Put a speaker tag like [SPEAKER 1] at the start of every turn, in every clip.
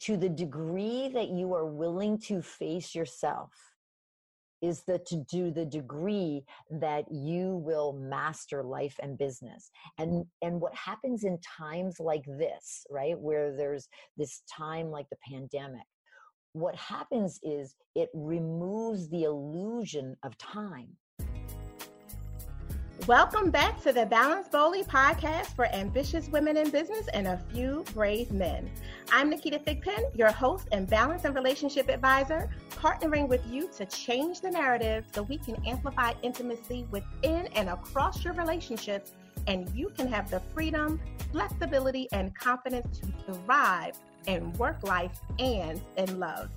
[SPEAKER 1] to the degree that you are willing to face yourself is the to do the degree that you will master life and business. And and what happens in times like this right where there's this time like the pandemic what happens is it removes the illusion of time
[SPEAKER 2] Welcome back to the Balance Boldly podcast for ambitious women in business and a few brave men. I'm Naketa Thigpen, your host and balance and relationship advisor, partnering with you to change the narrative so we can amplify intimacy within and across your relationships and you can have the freedom, flexibility, and confidence to thrive in work life and in love.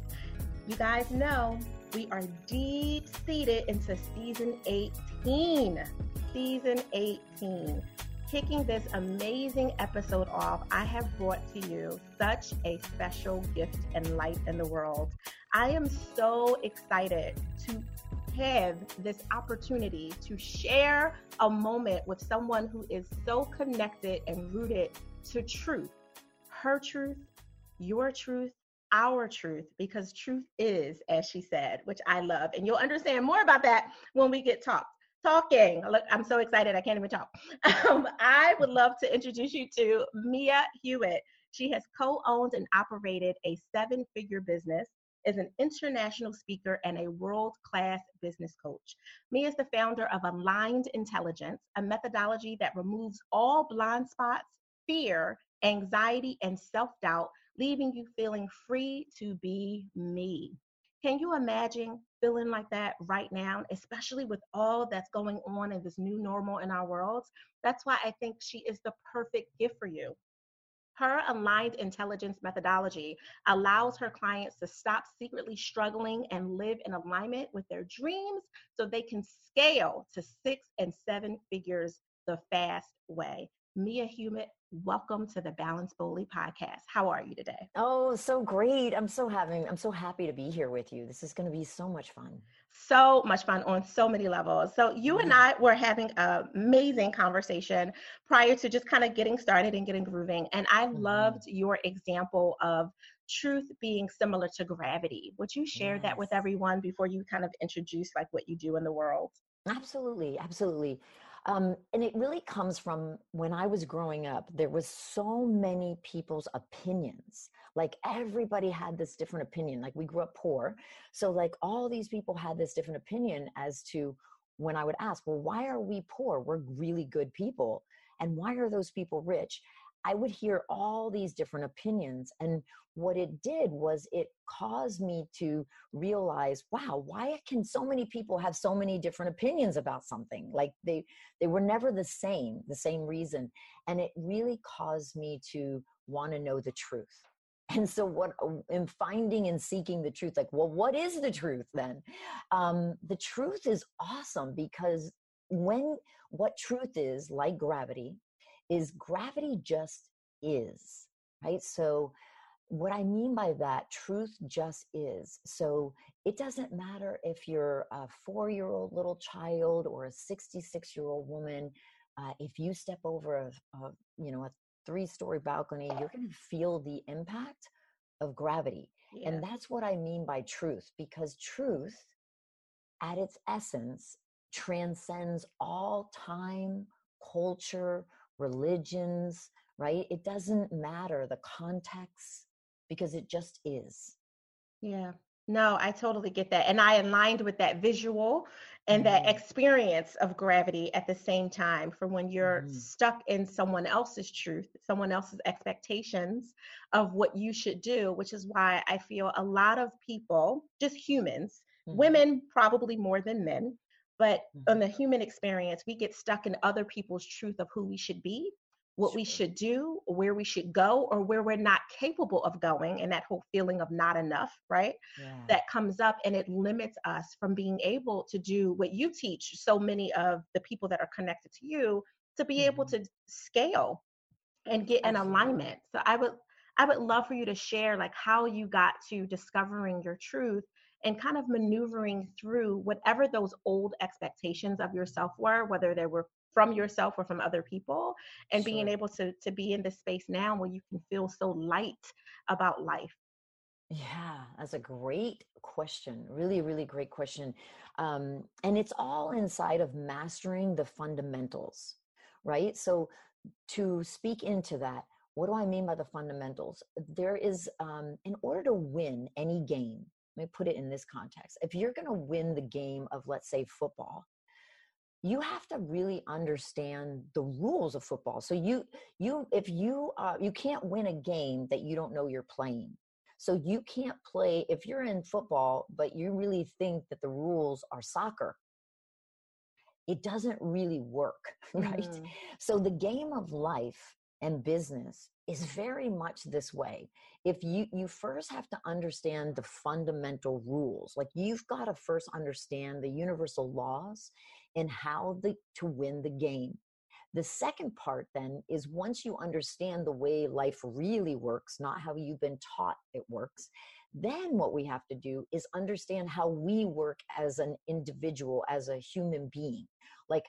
[SPEAKER 2] You guys know we are deep seated into season 18 season 18. Kicking this amazing episode off, I have brought to you such a special gift and light in the world. I am so excited to have this opportunity to share a moment with someone who is so connected and rooted to truth. Her truth, your truth, our truth, because truth is, as she said, which I love. And you'll understand more about that when we get talk talking. Look, I'm so excited. I can't even talk. Um, I would love to introduce you to Mia Hewett. She has co owned and operated a seven figure business, is an international speaker, and a world class business coach. Mia is the founder of Aligned Intelligence, a methodology that removes all blind spots, fear, anxiety, and self doubt, leaving you feeling free to be me. Can you imagine feeling like that right now, especially with all that's going on in this new normal in our worlds? That's why I think she is the perfect gift for you. Her aligned intelligence methodology allows her clients to stop secretly struggling and live in alignment with their dreams so they can scale to six and seven figures the fast way. Mia Hewett, welcome to the Balance Boldly podcast. How are you today?
[SPEAKER 1] Oh, so great. I'm so having I'm so happy to be here with you. This is going to be so much fun.
[SPEAKER 2] So much fun on so many levels. So you and I were having an amazing conversation prior to just kind of getting started and getting grooving and I mm-hmm. loved your example of truth being similar to gravity. Would you share yes. that with everyone before you kind of introduce like what you do in the world?
[SPEAKER 1] Absolutely, absolutely. Um, and it really comes from when I was growing up, there was so many people's opinions. Like everybody had this different opinion. Like we grew up poor. So like all these people had this different opinion as to when I would ask, well, why are we poor? We're really good people. And why are those people rich? I would hear all these different opinions. And what it did was it caused me to realize, wow, why can so many people have so many different opinions about something? Like they they were never the same, the same reason. And it really caused me to want to know the truth. And so, what in finding and seeking the truth, like, well, what is the truth then? Um, the truth is awesome because when what truth is, like gravity, is gravity just is, right? So, what I mean by that, truth just is. So, it doesn't matter if you're a four year old little child or a 66 year old woman. Uh, if you step over a, a you know a three story balcony, you're going to feel the impact of gravity. Yeah. And that's what I mean by truth, because truth, at its essence, transcends all time, culture, religions, right? It doesn't matter the context because it just is.
[SPEAKER 2] Yeah. No, I totally get that. And I aligned with that visual and mm-hmm. that experience of gravity at the same time for when you're mm-hmm. stuck in someone else's truth, someone else's expectations of what you should do, which is why I feel a lot of people, just humans, mm-hmm. women probably more than men, but mm-hmm. on the human experience, we get stuck in other people's truth of who we should be, what sure. we should do, where we should go, or where we're not capable of going, and that whole feeling of not enough, right? Yeah. That comes up and it limits us from being able to do what you teach so many of the people that are connected to you to be mm-hmm. able to scale and get an alignment. So I would I would love for you to share like how you got to discovering your truth and kind of maneuvering through whatever those old expectations of yourself were, whether they were from yourself or from other people, and sure. being able to to be in this space now where you can feel so light about life.
[SPEAKER 1] Yeah, that's a great question. Really, really great question. Um, and it's all inside of mastering the fundamentals, right? So, to speak into that, what do I mean by the fundamentals? There is, um, in order to win any game, let me put it in this context. If you're going to win the game of, let's say, football, you have to really understand the rules of football. So you, you, if you, uh, you can't win a game that you don't know you're playing. So you can't play if you're in football, but you really think that the rules are soccer. It doesn't really work, right? Mm. So the game of life and business is very much this way. If you you first have to understand the fundamental rules like you've got to first understand the universal laws and how the to win the game. The second part then is once you understand the way life really works not how you've been taught it works then what we have to do is understand how we work as an individual as a human being. Like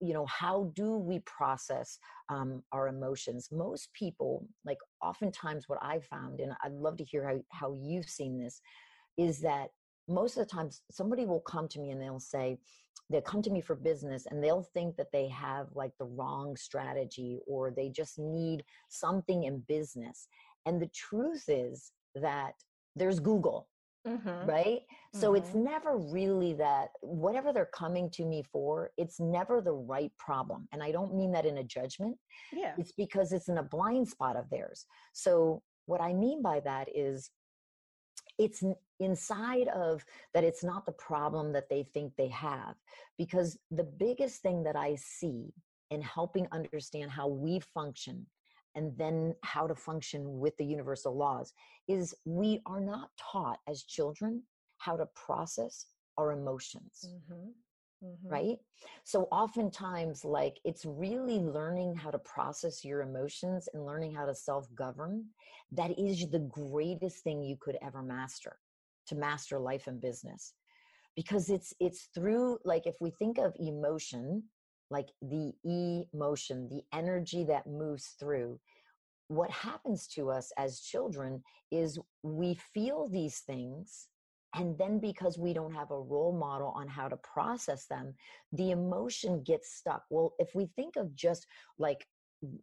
[SPEAKER 1] you know how do we process um, our emotions? Most people like oftentimes what i've found and i'd love to hear how, how you've seen this is that most of the times somebody will come to me and they'll say they'll come to me for business and they'll think that they have like the wrong strategy or they just need something in business. And the truth is that there's google Mm-hmm. Right. Mm-hmm. So it's mm-hmm. never really that whatever they're coming to me for, it's never the right problem. And I don't mean that in a judgment.
[SPEAKER 2] Yeah.
[SPEAKER 1] It's because it's in a blind spot of theirs. So what I mean by that is it's inside of that it's not the problem that they think they have because the biggest thing that i see in helping understand how we function and then how to function with the universal laws is we are not taught as children how to process our emotions mm-hmm. Mm-hmm. right so oftentimes like it's really learning how to process your emotions and learning how to self-govern that is the greatest thing you could ever master to master life and business because it's it's through like if we think of emotion like the emotion, the energy that moves through. What happens to us as children is we feel these things. And then, because we don't have a role model on how to process them, the emotion gets stuck. Well, if we think of just like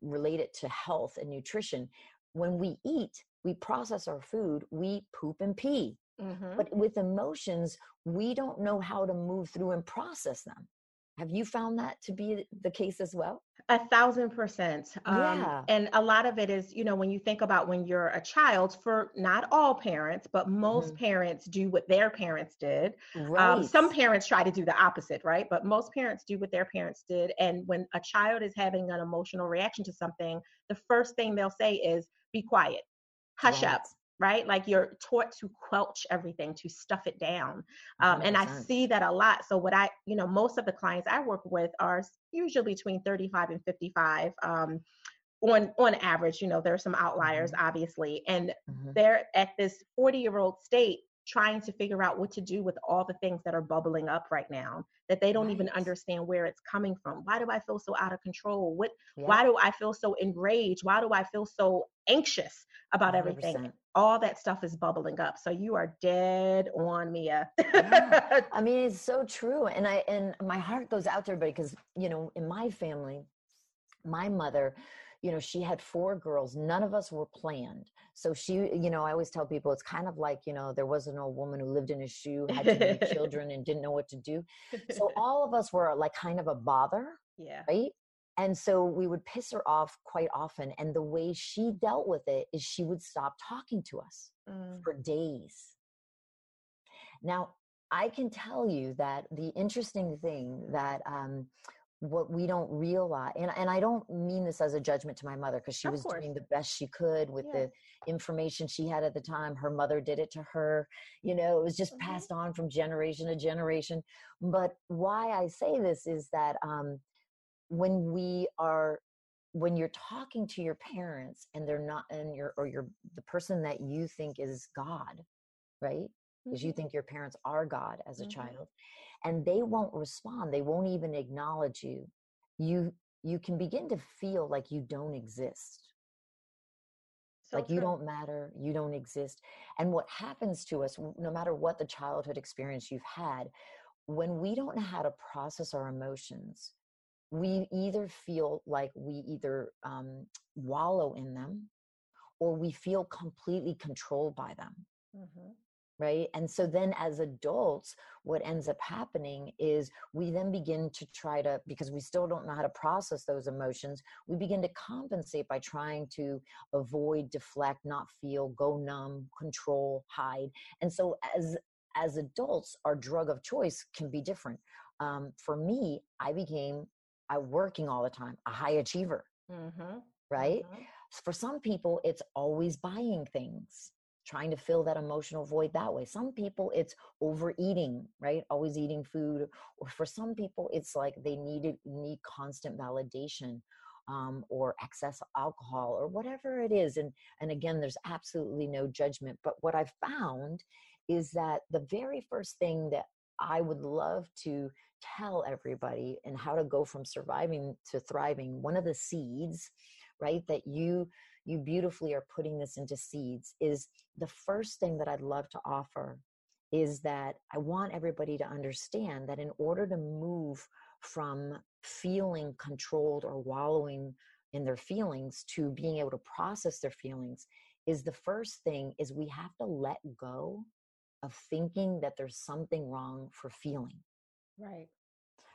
[SPEAKER 1] relate it to health and nutrition, when we eat, we process our food, we poop and pee. Mm-hmm. But with emotions, we don't know how to move through and process them. Have you found that to be the case as well?
[SPEAKER 2] A thousand percent. Um, yeah. And a lot of it is, you know, when you think about when you're a child, for not all parents, but most mm-hmm. parents do what their parents did. Um, right. Um, some parents try to do the opposite, right? But most parents do what their parents did. And when a child is having an emotional reaction to something, the first thing they'll say is, be quiet, hush right. up, right? Like you're taught to quelch everything, to stuff it down. Um, and I see that a lot. So, what I, you know, most of the clients I work with are usually between 35 and 55. Um, on on average, you know, there are some outliers, mm-hmm. obviously, and mm-hmm. they're at this 40 year old state trying to figure out what to do with all the things that are bubbling up right now that they don't even understand where it's coming from. Why do i feel so out of control? What yeah. why do i feel so enraged? Why do i feel so anxious about 100%. everything all that stuff is bubbling up. So you are dead on mia.
[SPEAKER 1] Yeah. i mean it's so true and i and my heart goes out to everybody because you know in my family my mother you know she had four girls none of us were planned. So she you know i always tell people it's kind of like you know there was an old woman who lived in a shoe had too many children and didn't know what to do. So all of us were like kind of a bother
[SPEAKER 2] yeah.
[SPEAKER 1] right? And so we would piss her off quite often and the way she dealt with it is she would stop talking to us mm. for days. Now i can tell you that the interesting thing that um, what we don't realize and, and i don't mean this as a judgment to my mother because she of was course. doing the best she could with yeah. the information she had at the time her mother did it to her you know it was just mm-hmm. passed on from generation to generation but why i say this is that um, when we are when you're talking to your parents and they're not and you're or you're the person that you think is god right because mm-hmm. you think your parents are god as a mm-hmm. child and they won't respond they won't even acknowledge you you you can begin to feel like you don't exist So like true. you don't matter, you don't exist. And what happens to us, no matter what the childhood experience you've had, when we don't know how to process our emotions, we either feel like we either um, wallow in them or we feel completely controlled by them. Mm-hmm right and so then as adults what ends up happening is we then begin to try to because we still don't know how to process those emotions we begin to compensate by trying to avoid deflect not feel go numb control hide and so as as adults our drug of choice can be different um, for me i became i working all the time a high achiever mm-hmm. right mm-hmm. for some people it's always buying things trying to fill that emotional void that way. Some people it's overeating, right? Always eating food. Or for some people it's like they needed need constant validation um, or excess alcohol or whatever it is. And and again, there's absolutely no judgment. But what I've found is that the very first thing that I would love to tell everybody and how to go from surviving to thriving, one of the seeds, right, that you you beautifully are putting this into seeds is the first thing that I'd love to offer is that I want everybody to understand that in order to move from feeling controlled or wallowing in their feelings to being able to process their feelings is the first thing is we have to let go of thinking that there's something wrong for feeling.
[SPEAKER 2] Right.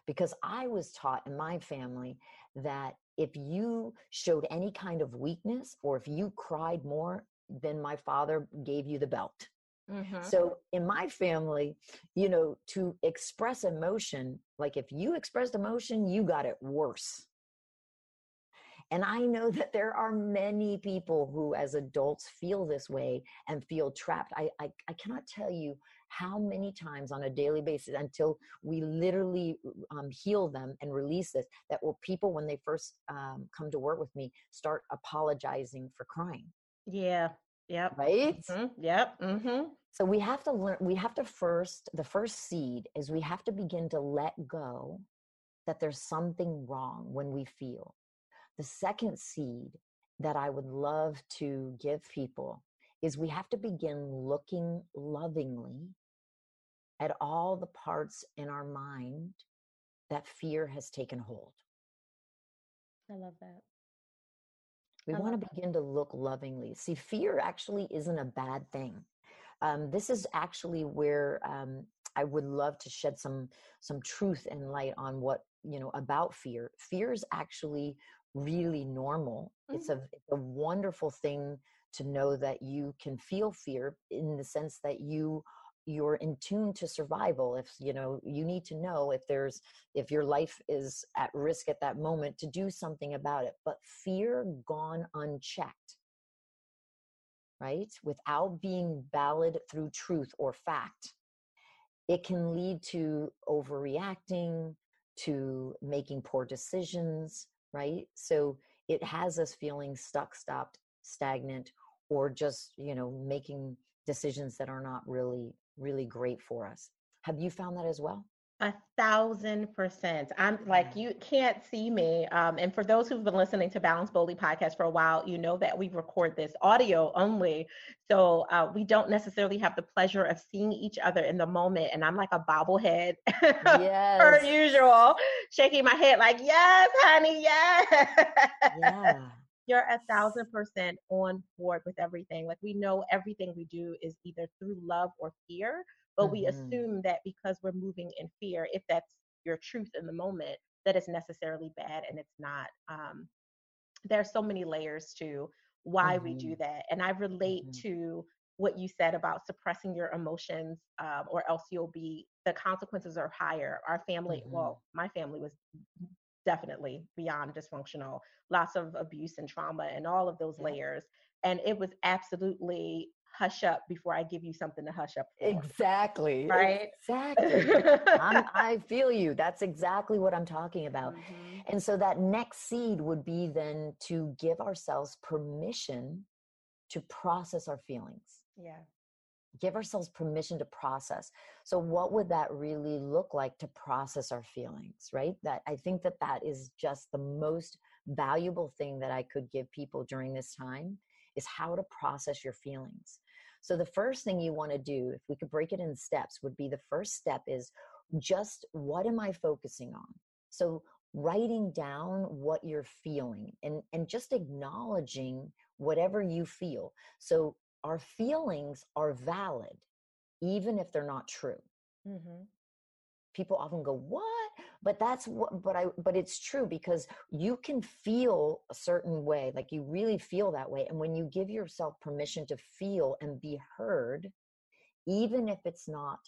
[SPEAKER 1] Because I was taught in my family that if you showed any kind of weakness or if you cried more, then my father gave you the belt. Mm-hmm. So in my family, you know, to express emotion, like if you expressed emotion, you got it worse. And I know that there are many people who, as adults, feel this way and feel trapped. I, I, I cannot tell you how many times on a daily basis until we literally um, heal them and release this that will people when they first um, come to work with me start apologizing for crying.
[SPEAKER 2] Yeah. Yep.
[SPEAKER 1] Right?
[SPEAKER 2] Mm-hmm. yep. Mm-hmm.
[SPEAKER 1] so we have to learn we have to first the first seed is we have to begin to let go that there's something wrong when we feel. The second seed that i would love to give people is we have to begin looking lovingly at all the parts in our mind that fear has taken hold.
[SPEAKER 2] I love that.
[SPEAKER 1] We want to begin to look lovingly. See, fear actually isn't a bad thing. Um, this is actually where um, I would love to shed some some truth and light on what you know about fear. Fear is actually really normal. Mm-hmm. It's a it's a wonderful thing to know that you can feel fear in the sense that you you're in tune to survival if you know you need to know if there's if your life is at risk at that moment to do something about it but fear gone unchecked. Right? Without being valid through truth or fact it can lead to overreacting to making poor decisions right? So it has us feeling stuck stopped stagnant or just you know making decisions that are not really really great for us. Have you found that as well?
[SPEAKER 2] A thousand percent. I'm like, you can't see me. Um, and for those who've been listening to Balance Boldly podcast for a while, you know that we record this audio only. So uh, we don't necessarily have the pleasure of seeing each other in the moment. And I'm like a bobblehead yes. per usual, shaking my head like, yes, honey, yes. Yeah. You're a thousand percent on board with everything. Like we know everything we do is either through love or fear, but mm-hmm. we assume that because we're moving in fear, if that's your truth in the moment, that it's necessarily bad and it's not. Um, are so many layers to why mm-hmm. we do that. And I relate mm-hmm. to what you said about suppressing your emotions um, or else you'll be the consequences are higher our family mm-hmm. well my family was definitely beyond dysfunctional, lots of abuse and trauma and all of those layers. And it was absolutely hush up before I give you something to hush up for.
[SPEAKER 1] Exactly.
[SPEAKER 2] Right?
[SPEAKER 1] Exactly. i feel you. That's exactly what I'm talking about. Mm-hmm. And so that next seed would be then to give ourselves permission to process our feelings.
[SPEAKER 2] Yeah
[SPEAKER 1] give ourselves permission to process so what would that really look like to process our feelings right that i think that that is just the most valuable thing that i could give people during this time is how to process your feelings. So the first thing you want to do, if we could break it in steps, would be the first step is just what am I focusing on? So writing down what you're feeling and, and just acknowledging whatever you feel. So our feelings are valid, even if they're not true. Mm-hmm. People often go, What? But that's what, but I, but it's true because you can feel a certain way, like you really feel that way. And when you give yourself permission to feel and be heard, even if it's not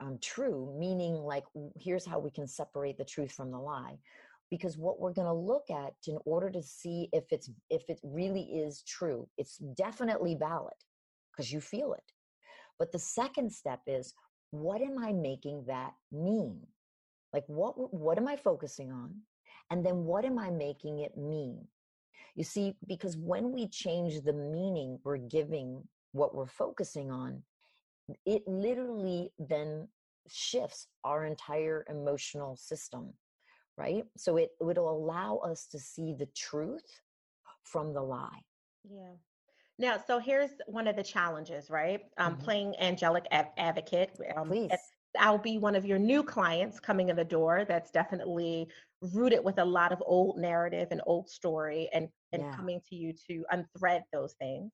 [SPEAKER 1] um, true, meaning like here's how we can separate the truth from the lie. Because what we're going to look at in order to see if it's if it really is true, it's definitely valid because you feel it. But the second step is what am I making that mean? Like what what am I focusing on? And then what am I making it mean? You see, because when we change the meaning we're giving what we're focusing on, it literally then shifts our entire emotional system right so it will allow us to see the truth from the lie
[SPEAKER 2] yeah now so here's one of the challenges right um, mm-hmm. playing angelic advocate
[SPEAKER 1] um, Please.
[SPEAKER 2] I'll be one of your new clients coming in the door that's definitely rooted with a lot of old narrative and old story and, and yeah. coming to you to unthread those things.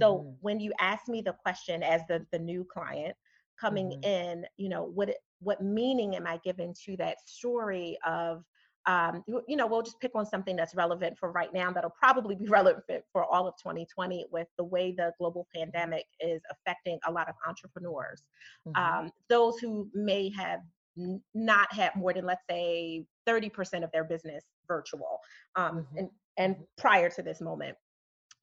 [SPEAKER 2] So mm-hmm. when you ask me the question as the the new client coming mm-hmm. in, you know, what what meaning am I giving to that story of um, you know, we'll just pick on something that's relevant for right now that'll probably be relevant for all of 2020 with the way the global pandemic is affecting a lot of entrepreneurs. Mm-hmm. Um, those who may have n- not had more than, let's say, 30% of their business virtual um, mm-hmm. and, and mm-hmm. prior to this moment.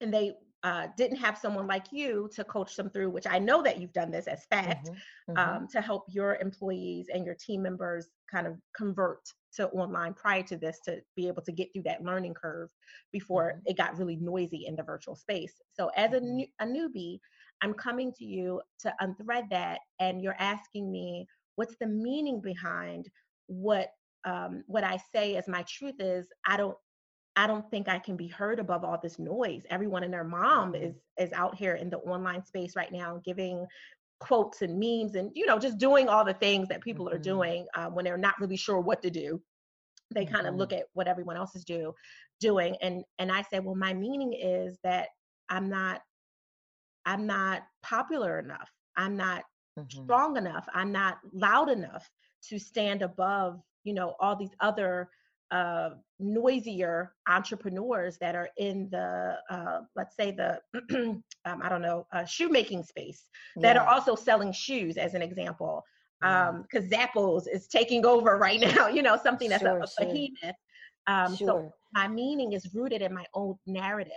[SPEAKER 2] And they uh, didn't have someone like you to coach them through, which I know that you've done this as fact, mm-hmm, mm-hmm. Um, to help your employees and your team members kind of convert to online prior to this to be able to get through that learning curve before mm-hmm. it got really noisy in the virtual space. So, as a, mm-hmm. new, a newbie, I'm coming to you to unthread that, and you're asking me what's the meaning behind what um, what I say as my truth is. I don't I don't think I can be heard above all this noise. Everyone and their mom mm-hmm. is is out here in the online space right now giving quotes and memes and you know just doing all the things that people mm-hmm. are doing uh, when they're not really sure what to do. They mm-hmm. kind of look at what everyone else is do doing and and I say, well, my meaning is that I'm not I'm not popular enough. I'm not mm-hmm. strong enough. I'm not loud enough to stand above you know all these other uh, noisier entrepreneurs that are in the uh, let's say the um, i don't know uh, shoemaking space that yeah. are also selling shoes as an example because um, zappos is taking over right now you know something that's sure, a, a sure. behemoth um, sure. so my meaning is rooted in my own narrative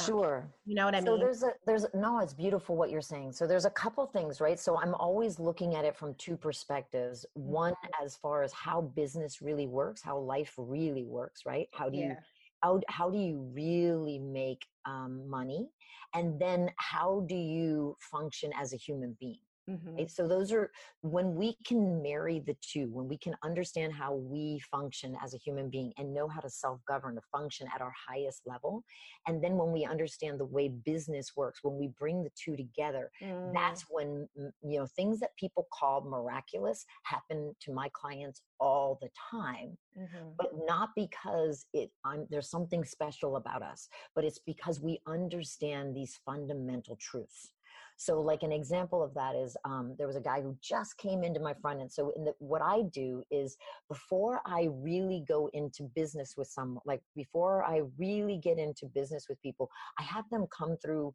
[SPEAKER 1] sure.
[SPEAKER 2] You know what i
[SPEAKER 1] so
[SPEAKER 2] mean?
[SPEAKER 1] So there's a there's no it's beautiful what you're saying. So there's a couple things right? So i'm always looking at it from two perspectives. One mm-hmm. as far as how business really works how life really works right? How do yeah. you how, how do you really make um, money? And then how do you function as a human being Mm-hmm. Right? So those are when we can marry the two, when we can understand how we function as a human being and know how to self-govern to function at our highest level. And then when we understand the way business works, when we bring the two together, mm. that's when you know things that people call miraculous happen to my clients all the time. Mm-hmm. But not because it I'm, there's something special about us, but it's because we understand these fundamental truths. So, like an example of that is um, there was a guy who just came into my front end. So, in the, what I do is before I really go into business with someone, like before I really get into business with people, I have them come through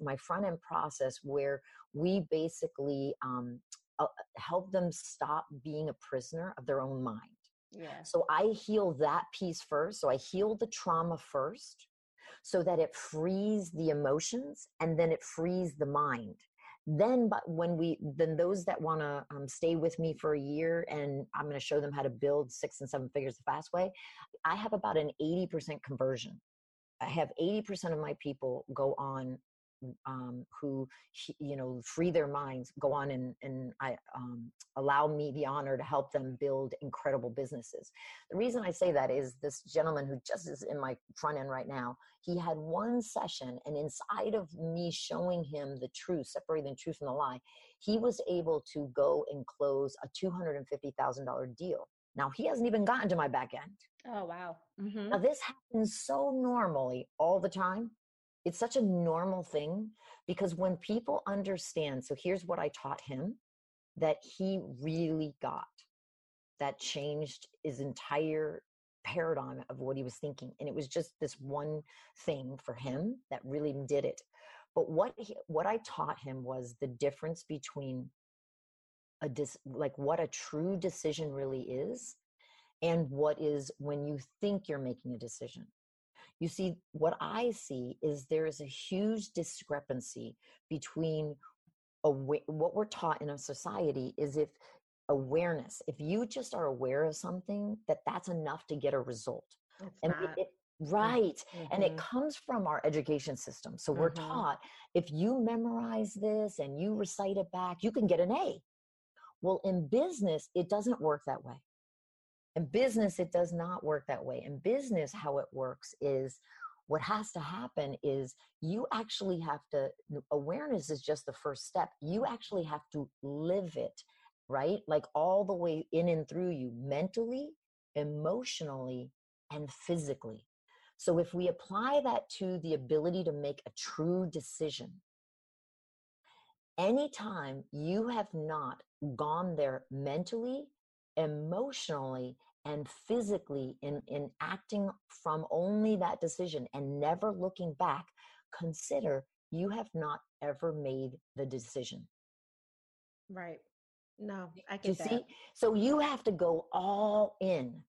[SPEAKER 1] my front end process where we basically um, uh, help them stop being a prisoner of their own mind. Yeah. So I heal that piece first. So I heal the trauma first so that it frees the emotions and then it frees the mind. Then but when we then those that want to um, stay with me for a year and i'm going to show them how to build six and seven figures the fast way i have about an 80% conversion. I have 80% of my people go on um, who you know free their minds go on and and i um, allow me the honor to help them build incredible businesses the reason i say that is this gentleman who just is in my front end right now he had one session and inside of me showing him the truth separating the truth from the lie he was able to go and close a $250000 deal now he hasn't even gotten to my back end
[SPEAKER 2] Oh, wow.
[SPEAKER 1] Mm-hmm. Now, this happens so normally all the time. It's such a normal thing because when people understand, so here's what I taught him that he really got that changed his entire paradigm of what he was thinking. And it was just this one thing for him that really did it. But what he, what I taught him was the difference between a dis, like what a true decision really is and what is when you think you're making a decision. You see, what I see is there is a huge discrepancy between what we're taught in a society is if awareness, if you just are aware of something, that that's enough to get a result.
[SPEAKER 2] It's
[SPEAKER 1] and
[SPEAKER 2] not.
[SPEAKER 1] It, right. Mm-hmm. And it mm-hmm. comes from our education system. So we're mm-hmm. taught if you memorize this and you recite it back, you can get an A. Well, in business, it doesn't work that way. In business, it does not work that way. In business, how it works is what has to happen is you actually have to, awareness is just the first step. You actually have to live it, right? Like all the way in and through you, mentally, emotionally, and physically. So if we apply that to the ability to make a true decision, anytime you have not gone there mentally, emotionally and physically in, in acting from only that decision and never looking back, consider you have not ever made the decision.
[SPEAKER 2] Right. No, I
[SPEAKER 1] get you that. see. So you have to go all in.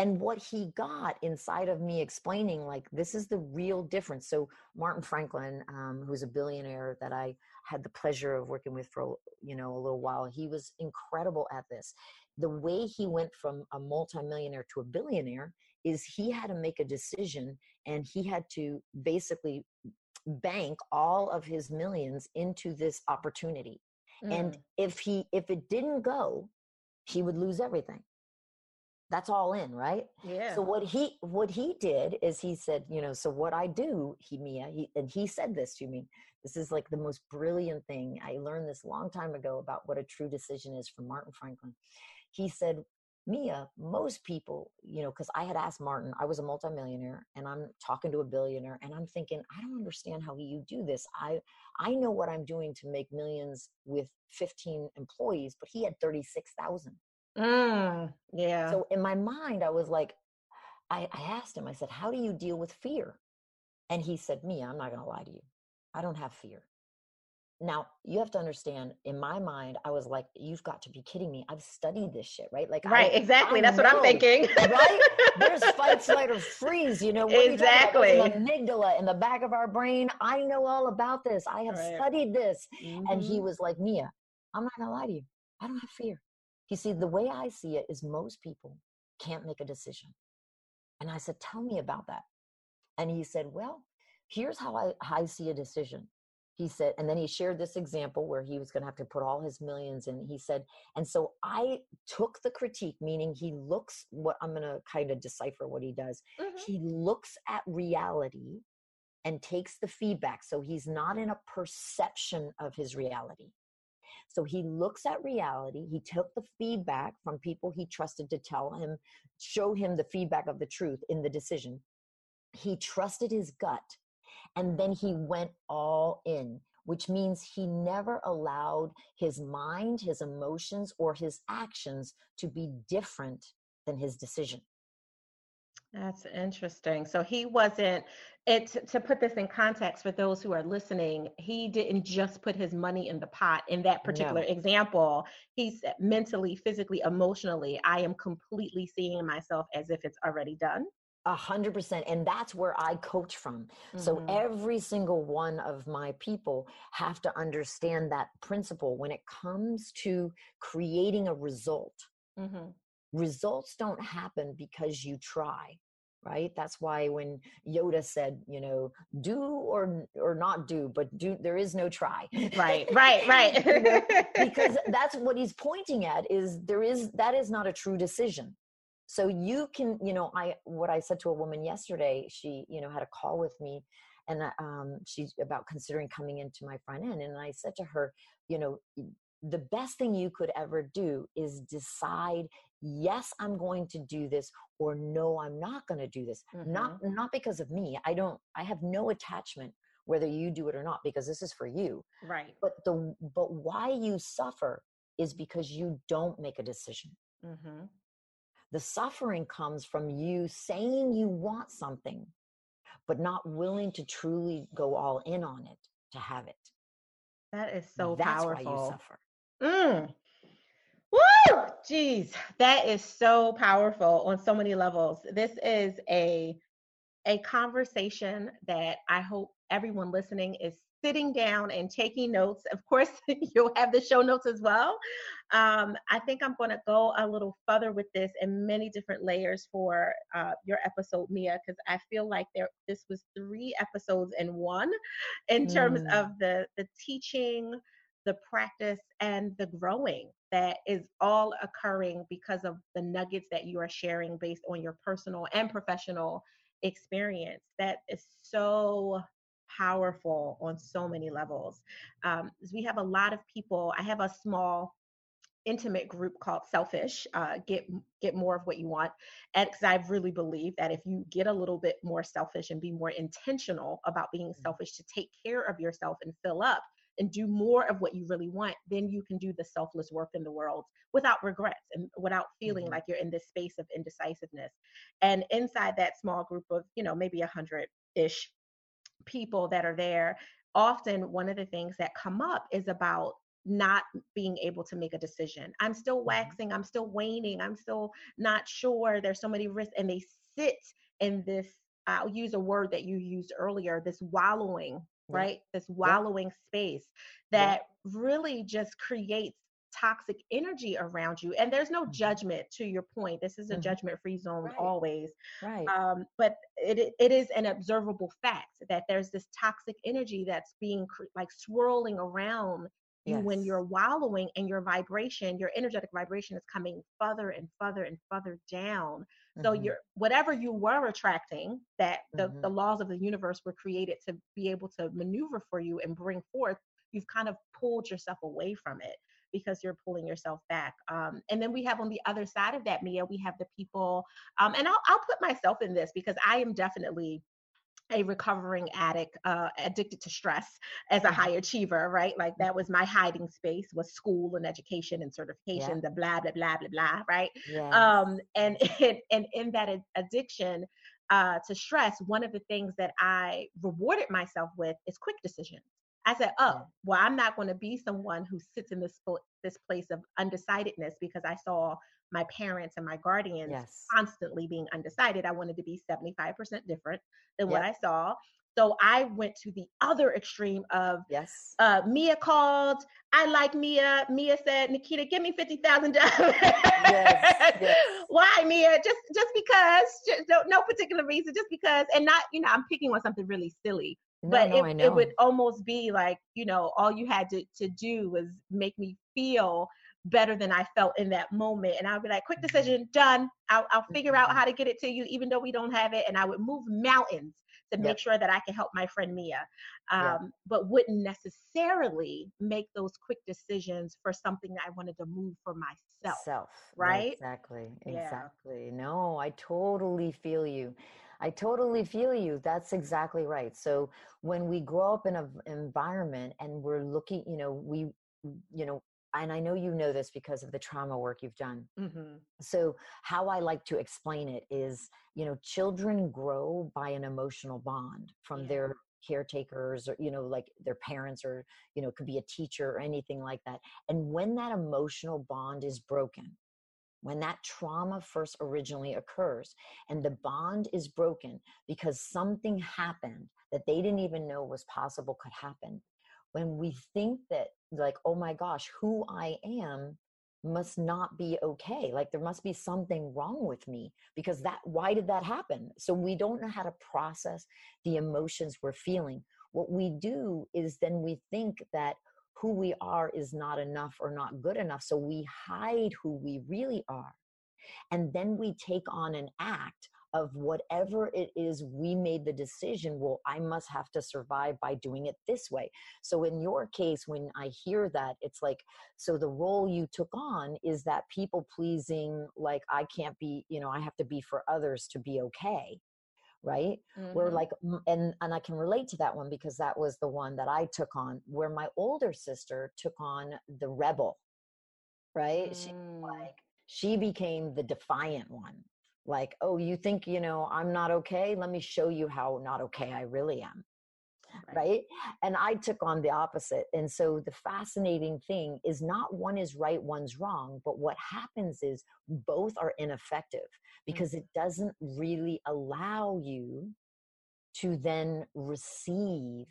[SPEAKER 1] And what he got inside of me explaining, like, this is the real difference. So, Martin Franklin, um, who's a billionaire that I had the pleasure of working with for, you know, a little while, he was incredible at this the way he went from a multimillionaire to a billionaire is he had to make a decision and he had to basically bank all of his millions into this opportunity mm. and if he if it didn't go he would lose everything that's all in right
[SPEAKER 2] yeah
[SPEAKER 1] so what he what he did is he said you know so what i do he mia he and he said this to me this is like the most brilliant thing i learned this long time ago about what a true decision is from martin franklin he said, Mia, most people, you know, because I had asked Martin, I was a multimillionaire and I'm talking to a billionaire and I'm thinking, I don't understand how you do this. I I know what I'm doing to make millions with 15 employees, but he had 36,000.
[SPEAKER 2] Mm, yeah.
[SPEAKER 1] So in my mind, I was like, I, I asked him, I said, How do you deal with fear? And he said, Mia, I'm not going to lie to you. I don't have fear. Now, you have to understand, in my mind, I was like, you've got to be kidding me. I've studied this shit, right? Like,
[SPEAKER 2] right, I, exactly. I That's know, what I'm thinking.
[SPEAKER 1] right? There's fight, flight, or freeze, you know,
[SPEAKER 2] exactly.
[SPEAKER 1] the amygdala in the back of our brain. I know all about this. I have right. studied this. Mm-hmm. And he mm-hmm. was like, Mia, I'm not going to lie to you. I don't have fear. You see, the way I see it is most people can't make a decision. And I said, tell me about that. And he said, well, here's how I, how I see a decision he said and then he shared this example where he was going to have to put all his millions in he said and so i took the critique meaning he looks what i'm going to kind of decipher what he does mm-hmm. he looks at reality and takes the feedback so he's not in a perception of his reality so he looks at reality he took the feedback from people he trusted to tell him show him the feedback of the truth in the decision he trusted his gut and then he went all in, which means he never allowed his mind, his emotions, or his actions to be different than his decision.
[SPEAKER 2] That's interesting. So he wasn't it to put this in context for those who are listening, he didn't just put his money in the pot in that particular no. example. He's mentally, physically, emotionally, I am completely seeing myself as if it's already done.
[SPEAKER 1] A hundred percent. And that's where I coach from. Mm-hmm. So every single one of my people have to understand that principle when it comes to creating a result. Mm-hmm. Results don't happen because you try. right? That's why when yoda said you know do or or not do but do there is no try.
[SPEAKER 2] Right right right.
[SPEAKER 1] Because that's what he's pointing at is there is that is not a true decision. So you can you know i what i said to a woman yesterday she you know had a call with me and um, she's about considering coming into my front end and i said to her you know the best thing you could ever do is decide yes i'm going to do this or no i'm not going to do this mm-hmm. not not because of me i don't i have no attachment whether you do it or not because this is for you
[SPEAKER 2] right
[SPEAKER 1] but the but why you suffer is because you don't make a decision mm-hmm. the suffering comes from you saying you want something but not willing to truly go all in on it to have it
[SPEAKER 2] that is so
[SPEAKER 1] That's
[SPEAKER 2] powerful.
[SPEAKER 1] why you suffer.
[SPEAKER 2] Mm. Woo! Jeez, that is so powerful on so many levels. This is a a conversation that I hope everyone listening is sitting down and taking notes. Of course, you'll have the show notes as well. Um, I think I'm going to go a little further with this in many different layers for uh, your episode, Mia, because I feel like there this was three episodes in one in terms mm. of the the teaching the practice and the growing that is all occurring because of the nuggets that you are sharing based on your personal and professional experience. That is so powerful on so many levels. Um, we have a lot of people, I have a small intimate group called selfish uh, get get more of what you want and because i really believe that if you get a little bit more selfish and be more intentional about being mm. selfish to take care of yourself and fill up and do more of what you really want, then you can do the selfless work in the world without regrets and without feeling mm-hmm. like you're in this space of indecisiveness. And inside that small group of, you know, maybe a hundred ish people that are there, often one of the things that come up is about not being able to make a decision. I'm still mm-hmm. waxing, I'm still waning, I'm still not sure. There's so many risks, and they sit in this. I'll use a word that you used earlier, this wallowing right? This wallowing yeah. space that yeah. really just creates toxic energy around you and there's no mm-hmm. judgment to your point this is a mm-hmm. judgment free zone right. always
[SPEAKER 1] right
[SPEAKER 2] um, but it, it is an observable fact that there's this toxic energy that's being like swirling around you yes. when you're wallowing and your vibration your energetic vibration is coming further and further and further down so mm-hmm. you're whatever you were attracting that the, mm-hmm. the laws of the universe were created to be able to maneuver for you and bring forth you've kind of pulled yourself away from it because you're pulling yourself back. Um, and then we have on the other side of that, Mia, we have the people, um, and I'll, I'll put myself in this because I am definitely a recovering addict uh, addicted to stress as a mm-hmm. high achiever right like that was my hiding space was school and education and certification yeah. the blah blah blah blah blah right yes. um and in, and in that addiction uh, to stress one of the things that i rewarded myself with is quick decisions I said, "Oh, well, I'm not going to be someone who sits in this this place of undecidedness because I saw my parents and my guardians yes. constantly being undecided. I wanted to be 75% different than yep. what I saw. So I went to the other extreme of
[SPEAKER 1] yes.
[SPEAKER 2] Uh, Mia called. I like Mia. Mia said, "Naketa, give me fifty thousand dollars." Yes, yes. Why, Mia? Just just because. Just, no, no particular reason. Just because, and not you know, I'm picking on something really silly. No, but no, it, it would almost be like you know, all you had to to do was make me feel better than I felt in that moment. And I'll be like, quick decision, done. I'll, I'll figure out mm-hmm. how to get it to you, even though we don't have it. And I would move mountains to make sure that I can help my friend Mia, um, but wouldn't necessarily make those quick decisions for something that I wanted to move for myself.
[SPEAKER 1] Self,
[SPEAKER 2] right?
[SPEAKER 1] Exactly, exactly. Yeah. No, I totally feel you. I totally feel you. That's exactly right. So when we grow up in an environment and we're looking, you know, we, you know, and I know you know this because of the trauma work you've done. Mm-hmm. So, how I like to explain it is, you know, children grow by an emotional bond from yeah. their caretakers or you know like their parents or you know could be a teacher or anything like that and when that emotional bond is broken when that trauma first originally occurs and the bond is broken because something happened that they didn't even know was possible could happen when we think that like oh my gosh who i am must not be okay like there must be something wrong with me because that why did that happen? So we don't know how to process the emotions we're feeling. What we do is then we think that who we are is not enough or not good enough so we hide who we really are and then we take on an act of whatever it is we made the decision well i must have to survive by doing it this way so in your case when i hear that it's like so the role you took on is that people pleasing like i can't be you know i have to be for others to be okay right mm-hmm. where like and and i can relate to that one because that was the one that i took on where my older sister took on the rebel right mm. she like she became the defiant one like oh you think you know i'm not okay let me show you how not okay i really am right. right. and i took on the opposite and so the fascinating thing is not one is right one's wrong but what happens is both are ineffective because mm-hmm. it doesn't really allow you to then receive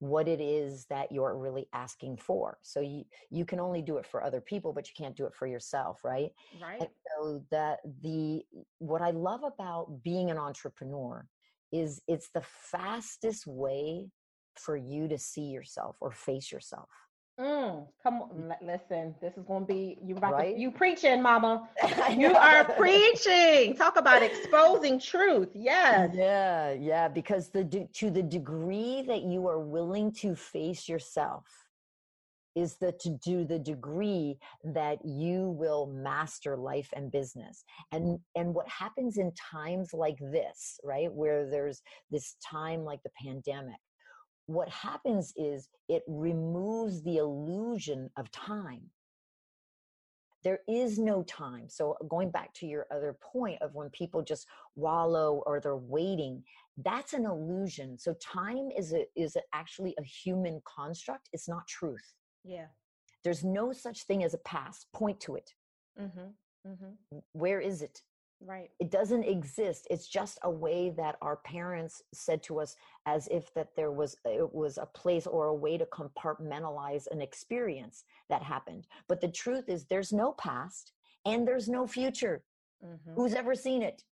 [SPEAKER 1] what it is that you're really asking for. So you you can only do it for other people, but you can't do it for yourself, right?
[SPEAKER 2] Right.
[SPEAKER 1] And so that the what I love about being an entrepreneur is it's the fastest way for you to see yourself or face yourself.
[SPEAKER 2] Mm, come on, listen. This is going to be you. Right? To, you preaching, Mama. you are preaching. Talk about exposing truth. Yes.
[SPEAKER 1] Yeah, yeah. Because the to the degree that you are willing to face yourself is the to do the degree that you will master life and business and and what happens in times like this right where there's this time like the pandemic what happens is it removes the illusion of time. There is no time. So, going back to your other point of when people just wallow or they're waiting, that's an illusion. So, time is a, is actually a human construct. It's not truth.
[SPEAKER 2] Yeah.
[SPEAKER 1] There's no such thing as a past. Point to it. Mm-hmm. Mm-hmm. Where is it?
[SPEAKER 2] Right.
[SPEAKER 1] It doesn't exist. It's just a way that our parents said to us as if that there was it was a place or a way to compartmentalize an experience that happened. But the truth is there's no past and there's no future. Mm-hmm. Who's ever seen it?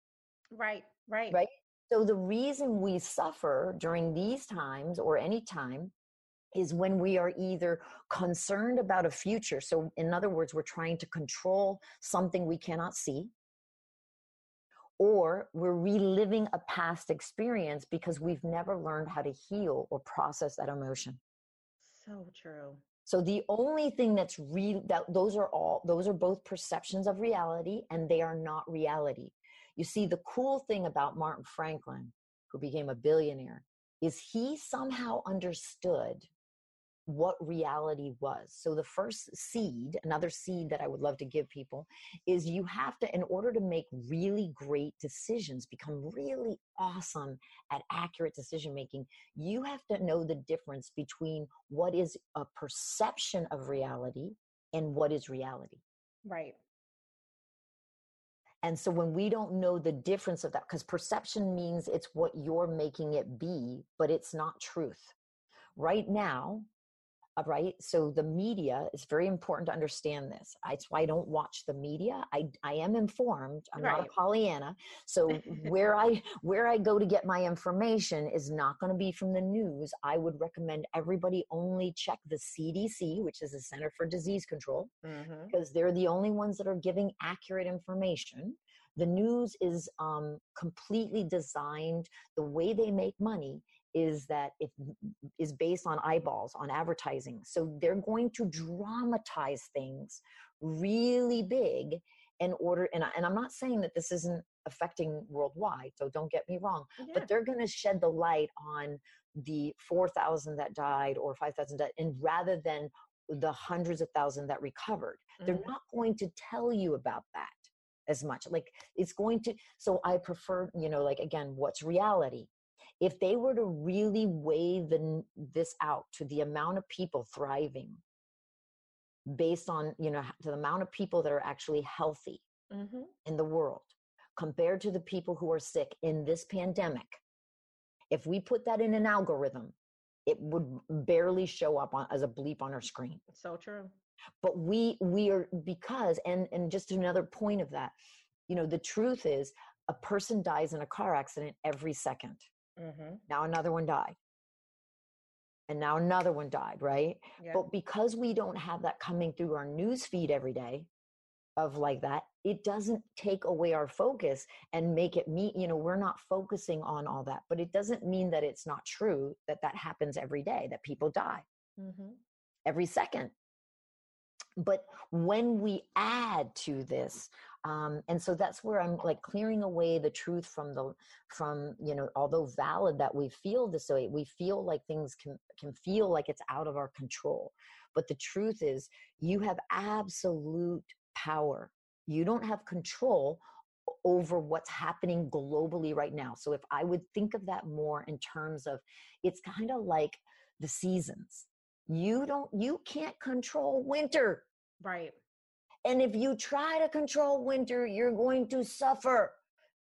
[SPEAKER 2] Right. Right.
[SPEAKER 1] Right. So the reason we suffer during these times or any time is when we are either concerned about a future. So, in other words, we're trying to control something we cannot see or we're reliving a past experience because we've never learned how to heal or process that emotion.
[SPEAKER 2] So true.
[SPEAKER 1] So the only thing that's real that those are all those are both perceptions of reality and they are not reality. You see the cool thing about Martin Franklin who became a billionaire is he somehow understood what reality was. So, the first seed, another seed that I would love to give people, is you have to, in order to make really great decisions, become really awesome at accurate decision making, you have to know the difference between what is a perception of reality and what is reality.
[SPEAKER 2] Right.
[SPEAKER 1] And so when we don't know the difference of that, because perception means it's what you're making it be, but it's not truth. Right now, right? So the media is very important to understand this. That's why i don't watch the media. I i am informed. I'm right. not a pollyanna. So where i where i go to get my information is not going to be from the news. I would recommend everybody only check the cdc which is the center for disease control mm-hmm. because they're the only ones that are giving accurate information the news is um, completely designed the way they make money is that it is based on eyeballs on advertising so they're going to dramatize things really big in order and, I, and i'm not saying that this isn't affecting worldwide so don't get me wrong yeah. but they're going to shed the light on the 4000 that died or 5000 that and rather than the hundreds of thousands that recovered mm-hmm. they're not going to tell you about that as much like it's going to so i prefer you know like again what's reality. If they were to really weigh the, this out to the amount of people thriving based on you know to the amount of people that are actually healthy mm-hmm. in the world compared to the people who are sick in this pandemic if we put that in an algorithm it would barely show up on, as a bleep on our screen.
[SPEAKER 2] So true
[SPEAKER 1] but we we are because and and just another point of that you know the truth is a person dies in a car accident every 2nd mm-hmm. now another one died and now another one died right yep. but because we don't have that coming through our news feed every day of like that it doesn't take away our focus and make it meet you know we're not focusing on all that but it doesn't mean that it's not true that that happens every day that people die mm-hmm. every second but when we add to this um, and so that's where i'm like clearing away the truth from the from you know although valid that we feel this way we feel like things can can feel like it's out of our control but the truth is you have absolute power. You don't have control over what's happening globally right now. So if I would think of that more in terms of it's kind of like the seasons. You don't you can't control winter.
[SPEAKER 2] Right.
[SPEAKER 1] And if you try to control winter, you're going to suffer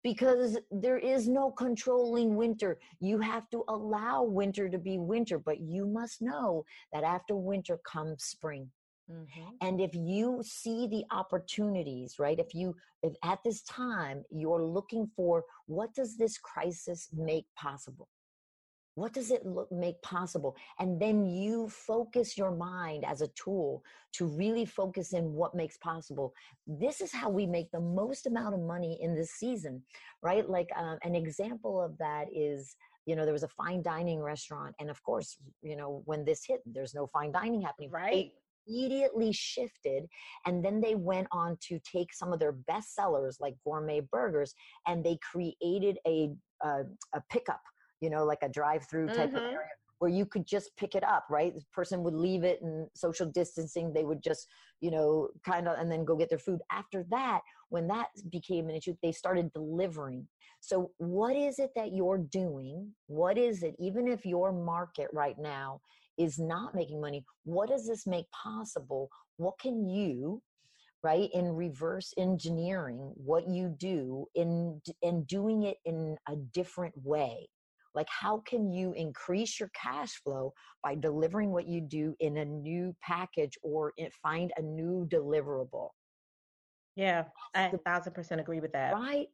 [SPEAKER 1] because there is no controlling winter. You have to allow winter to be winter, but you must know that after winter comes spring. Mm-hmm. And if you see the opportunities, right? If you, if at this time you're looking for what does this crisis make possible? What does it look, make possible? And then you focus your mind as a tool to really focus in what makes possible. This is how we make the most amount of money in this season, right? Like uh, an example of that is you know there was a fine dining restaurant and of course you know when this hit there's no fine dining happening
[SPEAKER 2] right
[SPEAKER 1] immediately shifted and then they went on to take some of their best sellers like gourmet burgers and they created a uh, a pickup you know like a drive through type mm-hmm. of area where you could just pick it up right? The person would leave it and social distancing they would just you know kind of and then go get their food. After that when that became an issue they started delivering. So what is it that you're doing? What is it even if your market right now is not making money what does this make possible? What can you right in reverse engineering what you do in in doing it in a different way like how can you increase your cash flow by delivering what you do in a new package or find a new deliverable?
[SPEAKER 2] Yeah i a thousand percent agree with that.
[SPEAKER 1] Right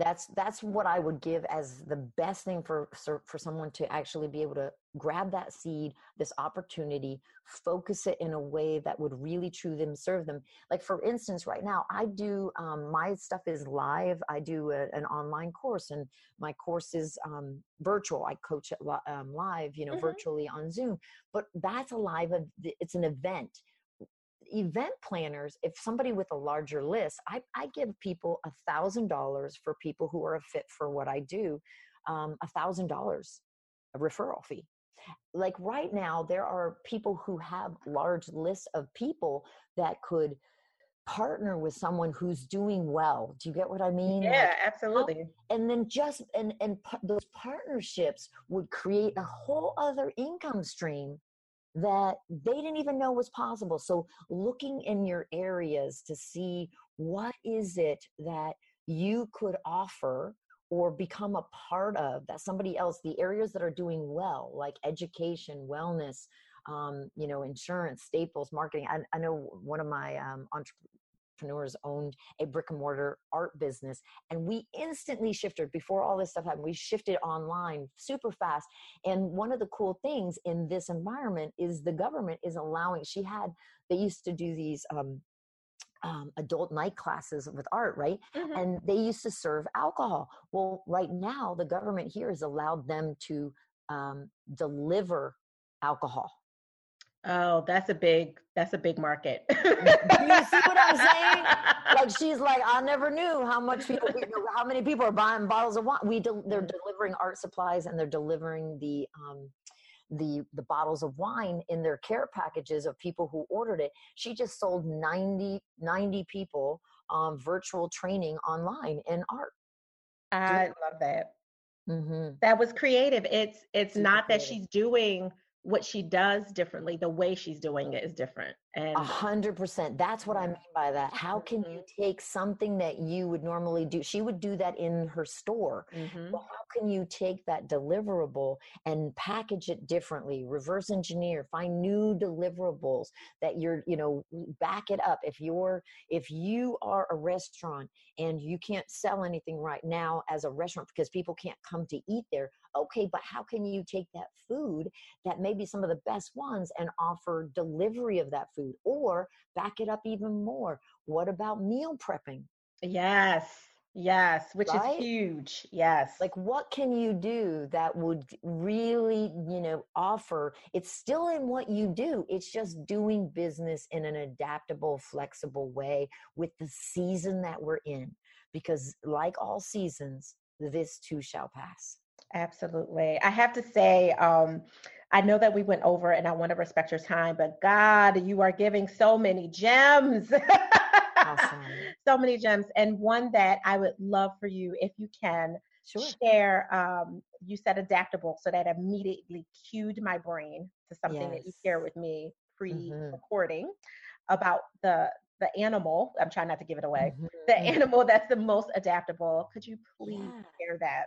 [SPEAKER 1] that's that's what i would give as the best thing for for someone to actually be able to grab that seed this opportunity focus it in a way that would really true them serve them. Like for instance right now i do um, my stuff is live. I do a, an online course and my course is um, virtual. I coach it um, live you know mm-hmm. virtually on zoom. But that's a live it's an event event planners, if somebody with a larger list, I, I give people a thousand dollars for people who are a fit for what I do, um, a thousand dollars a referral fee. Like right now, there are people who have large lists of people that could partner with someone who's doing well. Do you get what I mean?
[SPEAKER 2] Yeah, like, absolutely.
[SPEAKER 1] And then just and and those partnerships would create a whole other income stream that they didn't even know was possible. So looking in your areas to see what is it that you could offer or become a part of that somebody else the areas that are doing well like education wellness um, you know insurance staples marketing I, I know one of my um, entrepreneurs owned a brick and mortar art business and we instantly shifted before all this stuff happened we shifted online super fast and one of the cool things in this environment is the government is allowing she had they used to do these um, um, adult night classes with art, right? Mm-hmm. And they used to serve alcohol. Well, right now, the government here has allowed them to um, deliver alcohol
[SPEAKER 2] Oh, that's a big that's a big market.
[SPEAKER 1] Do you see what I'm saying? Like she's like, I never knew how much people, how many people are buying bottles of wine. We de- they're mm-hmm. delivering art supplies and they're delivering the um, the the bottles of wine in their care packages of people who ordered it. She just sold 90 90 people um, virtual training online in art.
[SPEAKER 2] I love that. Mm-hmm. That was creative. It's it's Super not creative. that she's doing what she does differently the way she's doing it is different
[SPEAKER 1] And a hundred percent. That's what I mean by that. How can mm-hmm. you take something that you would normally do? She would do that in her store. Mm-hmm. Well, how can you take that deliverable and package it differently, reverse engineer, find new deliverables that you're, you know, back it up. If you're, if you are a restaurant and you can't sell anything right now as a restaurant because people can't come to eat there, okay, but how can you take that food that may be some of the best ones and offer delivery of that food or back it up even more? What about meal prepping?
[SPEAKER 2] Yes. Yes, which right? is huge. Yes.
[SPEAKER 1] Like what can you do that would really, you know, offer it's still in what you do. It's just doing business in an adaptable, flexible way with the season that we're in. Because like all seasons, this too shall pass.
[SPEAKER 2] Absolutely. I have to say, um, I know that we went over and I want to respect your time, but God, you are giving so many gems. awesome. so many gems. And one that I would love for you, if you can, sure. share. Um, you said adaptable, so that immediately cued my brain to something yes. that you share with me pre-recording mm-hmm. about the the animal. I'm trying not to give it away. Mm-hmm. The animal that's the most adaptable. Could you please yeah. share that?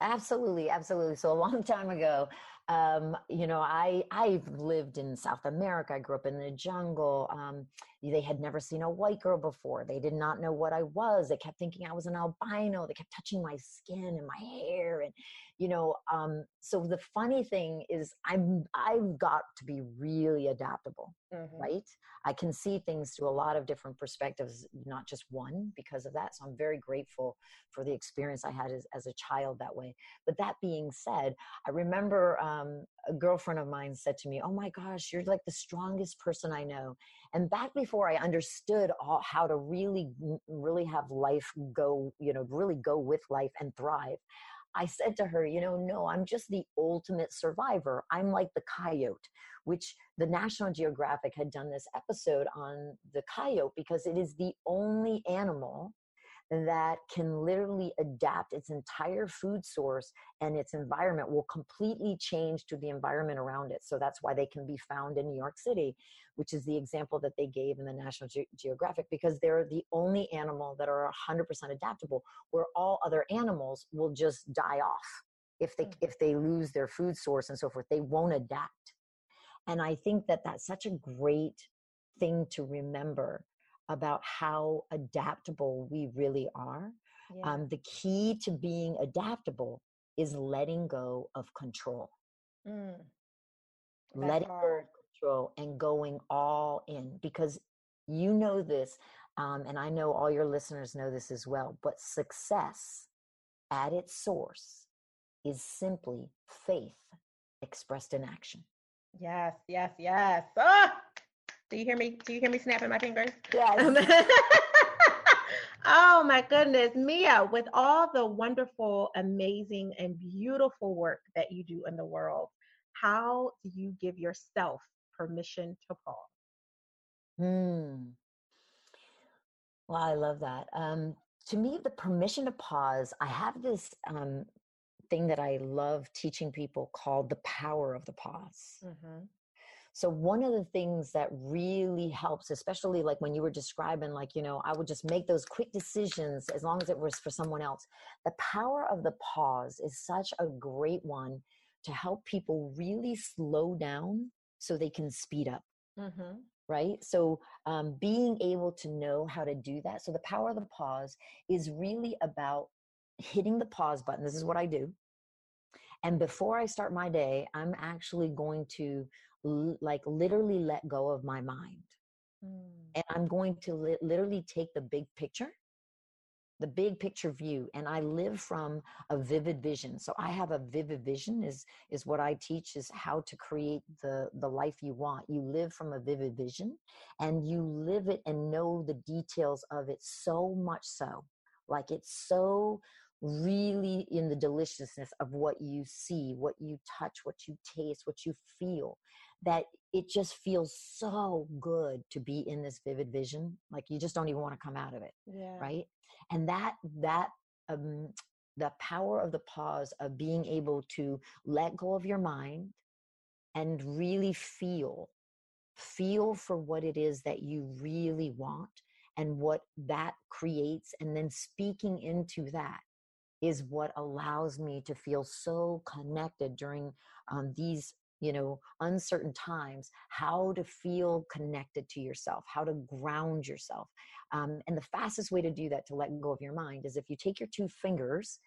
[SPEAKER 1] Absolutely, absolutely. So a long time ago, um, you know, I I've lived in South America. I grew up in the jungle. Um, they had never seen a white girl before. They did not know what I was. They kept thinking I was an albino. They kept touching my skin and my hair, and you know. Um, so the funny thing is, I'm I've got to be really adaptable, mm-hmm. right? I can see things through a lot of different perspectives, not just one, because of that. So I'm very grateful for the experience I had as, as a child that way. But that being said, I remember um, Um, a girlfriend of mine said to me, "Oh my gosh, you're like the strongest person I know." And back before I understood all, how to really, mm, really have life go, you know, really go with life and thrive, I said to her, you know, no, I'm just the ultimate survivor. I'm like the coyote, which the National Geographic had done this episode on the coyote because it is the only animal that can literally adapt its entire food source and its environment will completely change to the environment around it. So that's why they can be found in New York City, which is the example that they gave in the National Ge- Geographic, because they're the only animal that are 100% adaptable, where all other animals will just die off if they mm-hmm. if they lose their food source and so forth. They won't adapt. And I think that that's such a great thing to remember about how adaptable we really are. Yeah. Um, the key to being adaptable is letting go of control. Mm. Letting hard. go of control and going all in because you know this, um, and I know all your listeners know this as well, but success at its source is simply faith expressed in action.
[SPEAKER 2] Yes, yes, yes. Ah! Do you hear me? Do you hear me snapping my fingers?
[SPEAKER 1] Yes.
[SPEAKER 2] oh my goodness, Mia, with all the wonderful, amazing, and beautiful work that you do in the world, how do you give yourself permission to pause?
[SPEAKER 1] Hmm. Well, I love that. Um, to me, the permission to pause, I have this um, thing that I love teaching people called the power of the pause. Mm-hmm. So one of the things that really helps, especially like when you were describing, like, you know, I would just make those quick decisions as long as it was for someone else. The power of the pause is such a great one to help people really slow down so they can speed up. Mm-hmm. Right. So um, being able to know how to do that. So the power of the pause is really about hitting the pause button. This is what I do. And before I start my day, I'm actually going to like literally let go of my mind. Mm. And I'm going to li- literally take the big picture, the big picture view, and I live from a vivid vision. So I have a vivid vision is is what I teach is how to create the the life you want. You live from a vivid vision and you live it and know the details of it so much so. Like it's so really in the deliciousness of what you see, what you touch, what you taste, what you feel that it just feels so good to be in this vivid vision like you just don't even want to come out of it yeah. right and that that um the power of the pause of being able to let go of your mind and really feel feel for what it is that you really want and what that creates and then speaking into that is what allows me to feel so connected during um, these you know uncertain times how to feel connected to yourself how to ground yourself um, and the fastest way to do that to let go of your mind is if you take your two fingers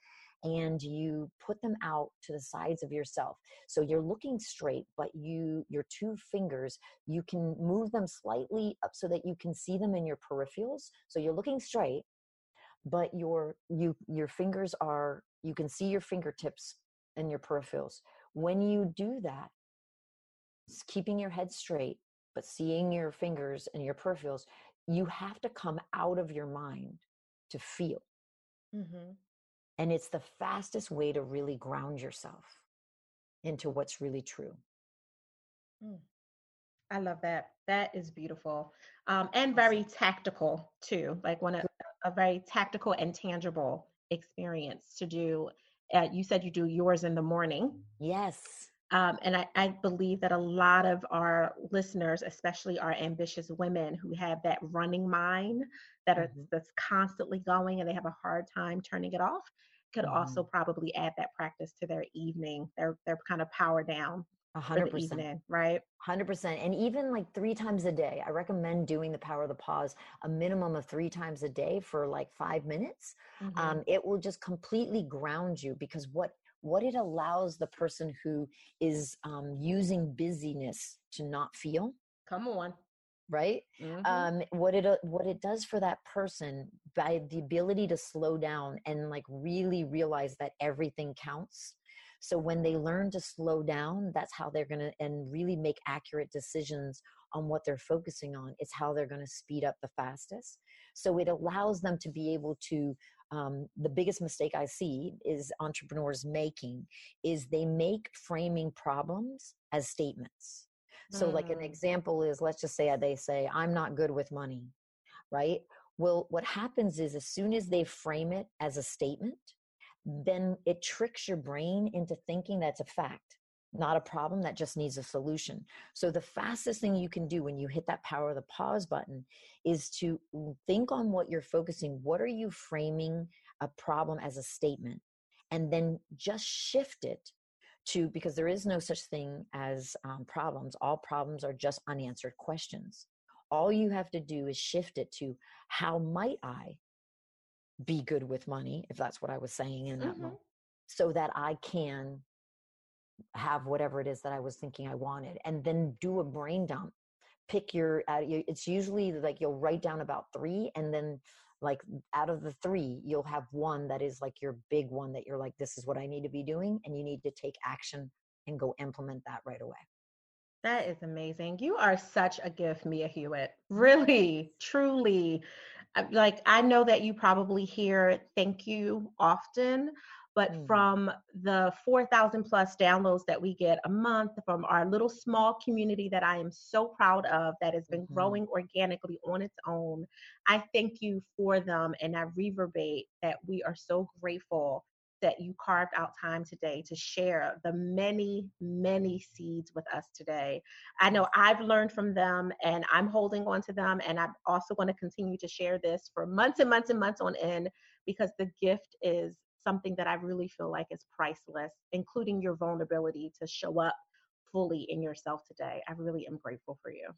[SPEAKER 1] and you put them out to the sides of yourself. So you're looking straight but you your two fingers you can move them slightly up so that you can see them in your peripherals. So you're looking straight but your you your fingers are you can see your fingertips and your peripherals. When you do that keeping your head straight but seeing your fingers and your peripherals you have to come out of your mind to feel mm-hmm. and it's the fastest way to really ground yourself into what's really true
[SPEAKER 2] mm. i love that that is beautiful um, and very tactical too like one of a very tactical and tangible experience to do. Uh, you said you do yours in the morning.
[SPEAKER 1] Yes.
[SPEAKER 2] Um, and I, I, believe that a lot of our listeners, especially our ambitious women who have that running mind that mm-hmm. that's constantly going and they have a hard time turning it off, could mm-hmm. also probably add that practice to their evening, their their kind of power down
[SPEAKER 1] hundred percent,
[SPEAKER 2] right?
[SPEAKER 1] Hundred percent, and even like three times a day. I recommend doing the power of the pause a minimum of three times a day for like five minutes. Mm-hmm. Um, it will just completely ground you because what what it allows the person who is um, using busyness to not feel.
[SPEAKER 2] Come on
[SPEAKER 1] right mm-hmm. um what it uh, what it does for that person by the ability to slow down and like really realize that everything counts so when they learn to slow down, that's how they're to and really make accurate decisions on what they're focusing on. It's how they're to speed up the fastest. So it allows them to be able to um, the biggest mistake I see is entrepreneurs making is they make framing problems as statements. So, mm. like an mm. example is, let's just say they say, "I'm not good with money," right? Well, what happens is, as soon as they frame it as a statement, then it tricks your brain into thinking that's a fact, not a problem that just needs a solution. So, the fastest thing you can do when you hit that power of the pause button is to think on what you're focusing. What are you framing a problem as a statement? And then just shift it to because there is no such thing as um, problems. All problems are just unanswered questions. All you have to do is shift it to how might I be good with money, if that's what I was saying in that mm-hmm. moment, so that I can have whatever it is that I was thinking I wanted, and then do a brain dump. Pick your, uh, it's usually like you'll write down about three, and then like out of the three, you'll have one that is like your big one that you're like, this is what I need to be doing, and you need to take action and go implement that right away.
[SPEAKER 2] That is amazing. You are such a gift, Mia Hewett. Really, truly like I know that you probably hear thank you often, but mm. from the 4,000 plus downloads that we get a month from our little small community that I am so proud of that has been mm-hmm. growing organically on its own, I thank you for them and I reverberate that we are so grateful that you carved out time today to share the many, many seeds with us today. I know I've learned from them and I'm holding on to them, and I'm also going to continue to share this for months and months and months on end because the gift is something that I really feel like is priceless, including your vulnerability to show up fully in yourself today. I really am grateful for you.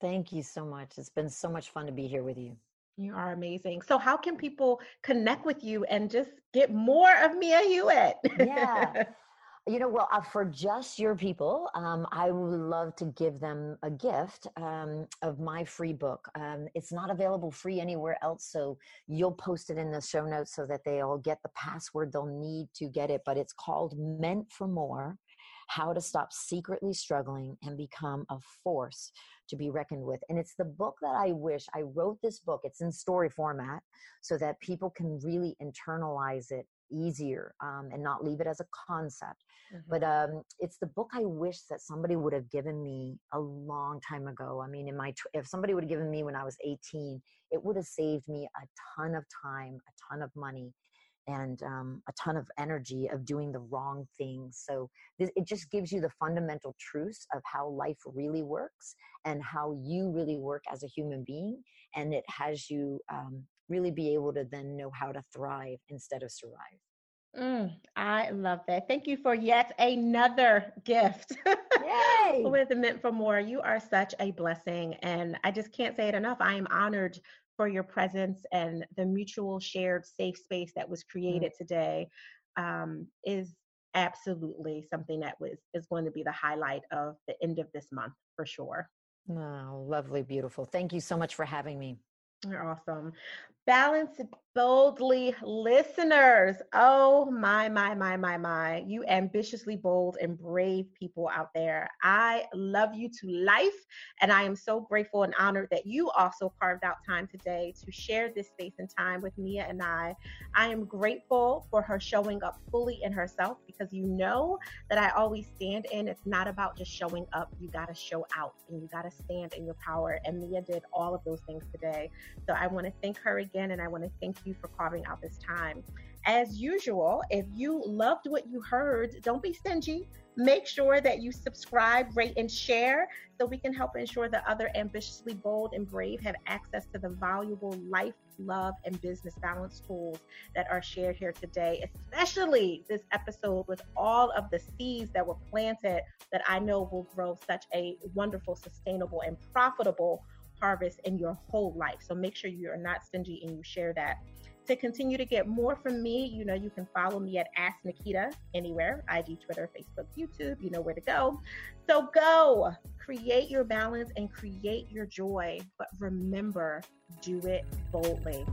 [SPEAKER 1] Thank you so much. It's been so much fun to be here with you.
[SPEAKER 2] You are amazing. So, how can people connect with you and just get more of Mia Hewett?
[SPEAKER 1] yeah. You know, well, uh, for just your people, um, I would love to give them a gift um, of my free book. Um, it's not available free anywhere else, so you'll post it in the show notes so that they all get the password they'll need to get it. But it's called Meant for More How to Stop Secretly Struggling and Become a Force to be reckoned with. And it's the book that I wish I wrote this book. It's in story format so that people can really internalize it easier um, and not leave it as a concept. Mm-hmm. But um, it's the book I wish that somebody would have given me a long time ago. I mean, in my if somebody would have given me when I was 18, it would have saved me a ton of time, a ton of money, and um, a ton of energy of doing the wrong things. So this, it just gives you the fundamental truths of how life really works and how you really work as a human being. And it has you um, really be able to then know how to thrive instead of survive.
[SPEAKER 2] Mm, I love that. Thank you for yet another gift.
[SPEAKER 1] Yay!
[SPEAKER 2] With Meant for More. You are such a blessing. And I just can't say it enough. I am honored for your presence and the mutual shared safe space that was mm. created mm-hmm. today um, is absolutely something that was is going to be the highlight of the end of this month for sure.
[SPEAKER 1] Oh, lovely, beautiful. Thank you so much for having me.
[SPEAKER 2] Awesome. Balance boldly, listeners. Oh, my, my, my, my, my. You ambitiously bold and brave people out there. I love you to life. And I am so grateful and honored that you also carved out time today to share this space and time with Mia and I. I am grateful for her showing up fully in herself because you know that I always stand in. It's not about just showing up, you got to show out and you got to stand in your power. And Mia did all of those things today. So I want to thank her again and I want to thank you for carving out this time. As usual, if you loved what you heard, don't be stingy. Make sure that you subscribe, rate, and share so we can help ensure that other ambitiously bold and brave have access to the valuable life, love, and business balance tools that are shared here today, especially this episode with all of the seeds that were planted that I know will grow such a wonderful, sustainable, and profitable harvest in your whole life. So make sure you are not stingy and you share that. To continue to get more from me, you know, you can follow me at Ask Naketa anywhere IG, Twitter, Facebook, YouTube. You know where to go. So go create your balance and create your joy. But remember, do it boldly.